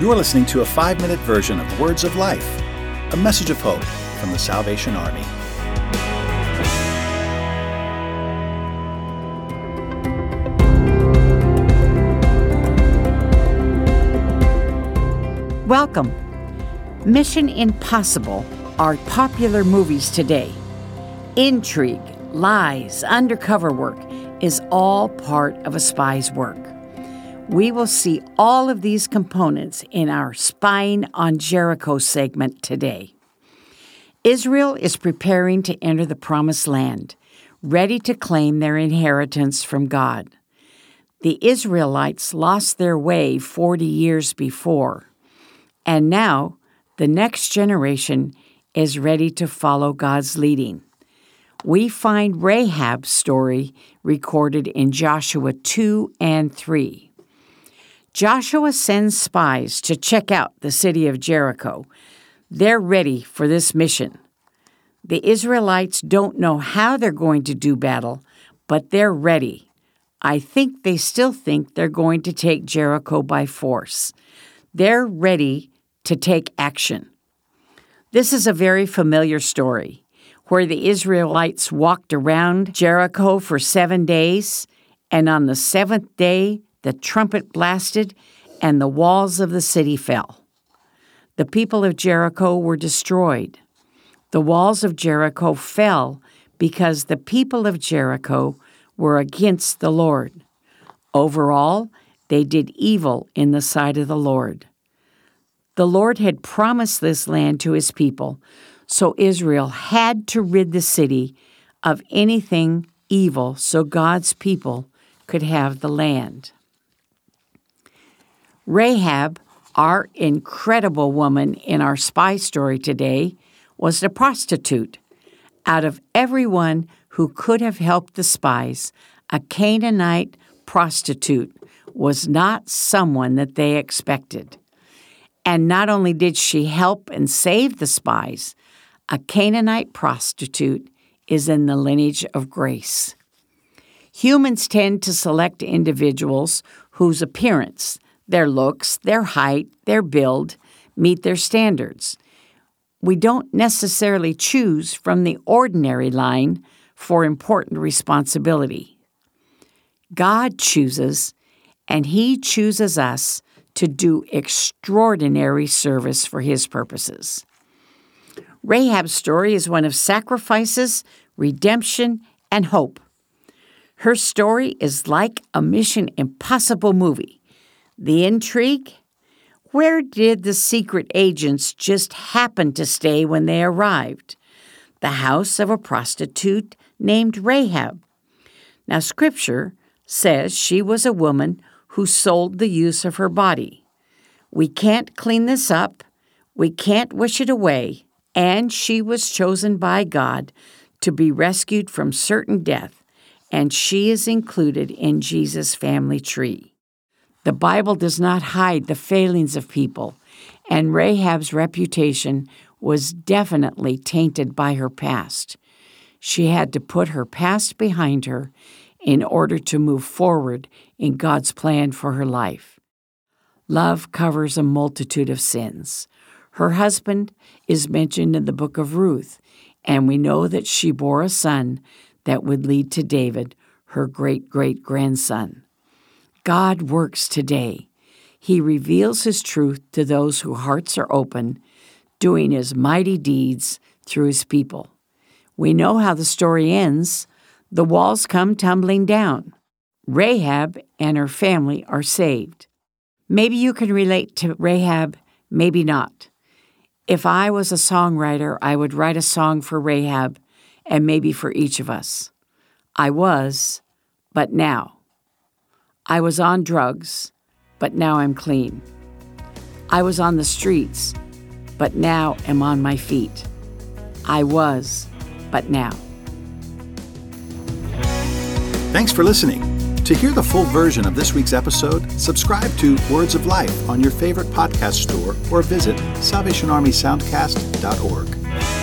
You are listening to a five minute version of Words of Life, a message of hope from the Salvation Army. Welcome. Mission Impossible are popular movies today. Intrigue, lies, undercover work is all part of a spy's work. We will see all of these components in our Spying on Jericho segment today. Israel is preparing to enter the Promised Land, ready to claim their inheritance from God. The Israelites lost their way 40 years before, and now the next generation is ready to follow God's leading. We find Rahab's story recorded in Joshua 2 and 3. Joshua sends spies to check out the city of Jericho. They're ready for this mission. The Israelites don't know how they're going to do battle, but they're ready. I think they still think they're going to take Jericho by force. They're ready to take action. This is a very familiar story where the Israelites walked around Jericho for seven days, and on the seventh day the trumpet blasted, and the walls of the city fell. The people of Jericho were destroyed. The walls of Jericho fell because the people of Jericho were against the Lord. Overall, they did evil in the sight of the Lord. The Lord had promised this land to his people, so Israel had to rid the city of anything evil so God's people could have the land. Rahab, our incredible woman in our spy story today, was a prostitute. Out of everyone who could have helped the spies, a Canaanite prostitute was not someone that they expected. And not only did she help and save the spies, a Canaanite prostitute is in the lineage of grace. Humans tend to select individuals whose appearance, their looks, their height, their build meet their standards. We don't necessarily choose from the ordinary line for important responsibility. God chooses, and He chooses us to do extraordinary service for His purposes. Rahab's story is one of sacrifices, redemption, and hope. Her story is like a Mission Impossible movie the intrigue? Where did the secret agents just happen to stay when they arrived? The house of a prostitute named Rahab. Now, Scripture says she was a woman who sold the use of her body. We can't clean this up, we can't wish it away, and she was chosen by God to be rescued from certain death, and she is included in Jesus' family tree. The Bible does not hide the failings of people, and Rahab's reputation was definitely tainted by her past. She had to put her past behind her in order to move forward in God's plan for her life. Love covers a multitude of sins. Her husband is mentioned in the book of Ruth, and we know that she bore a son that would lead to David, her great great grandson. God works today. He reveals His truth to those whose hearts are open, doing His mighty deeds through His people. We know how the story ends. The walls come tumbling down. Rahab and her family are saved. Maybe you can relate to Rahab, maybe not. If I was a songwriter, I would write a song for Rahab and maybe for each of us. I was, but now. I was on drugs, but now I'm clean. I was on the streets, but now am on my feet. I was, but now. Thanks for listening. To hear the full version of this week's episode, subscribe to Words of Life on your favorite podcast store or visit SalvationArmySoundcast.org.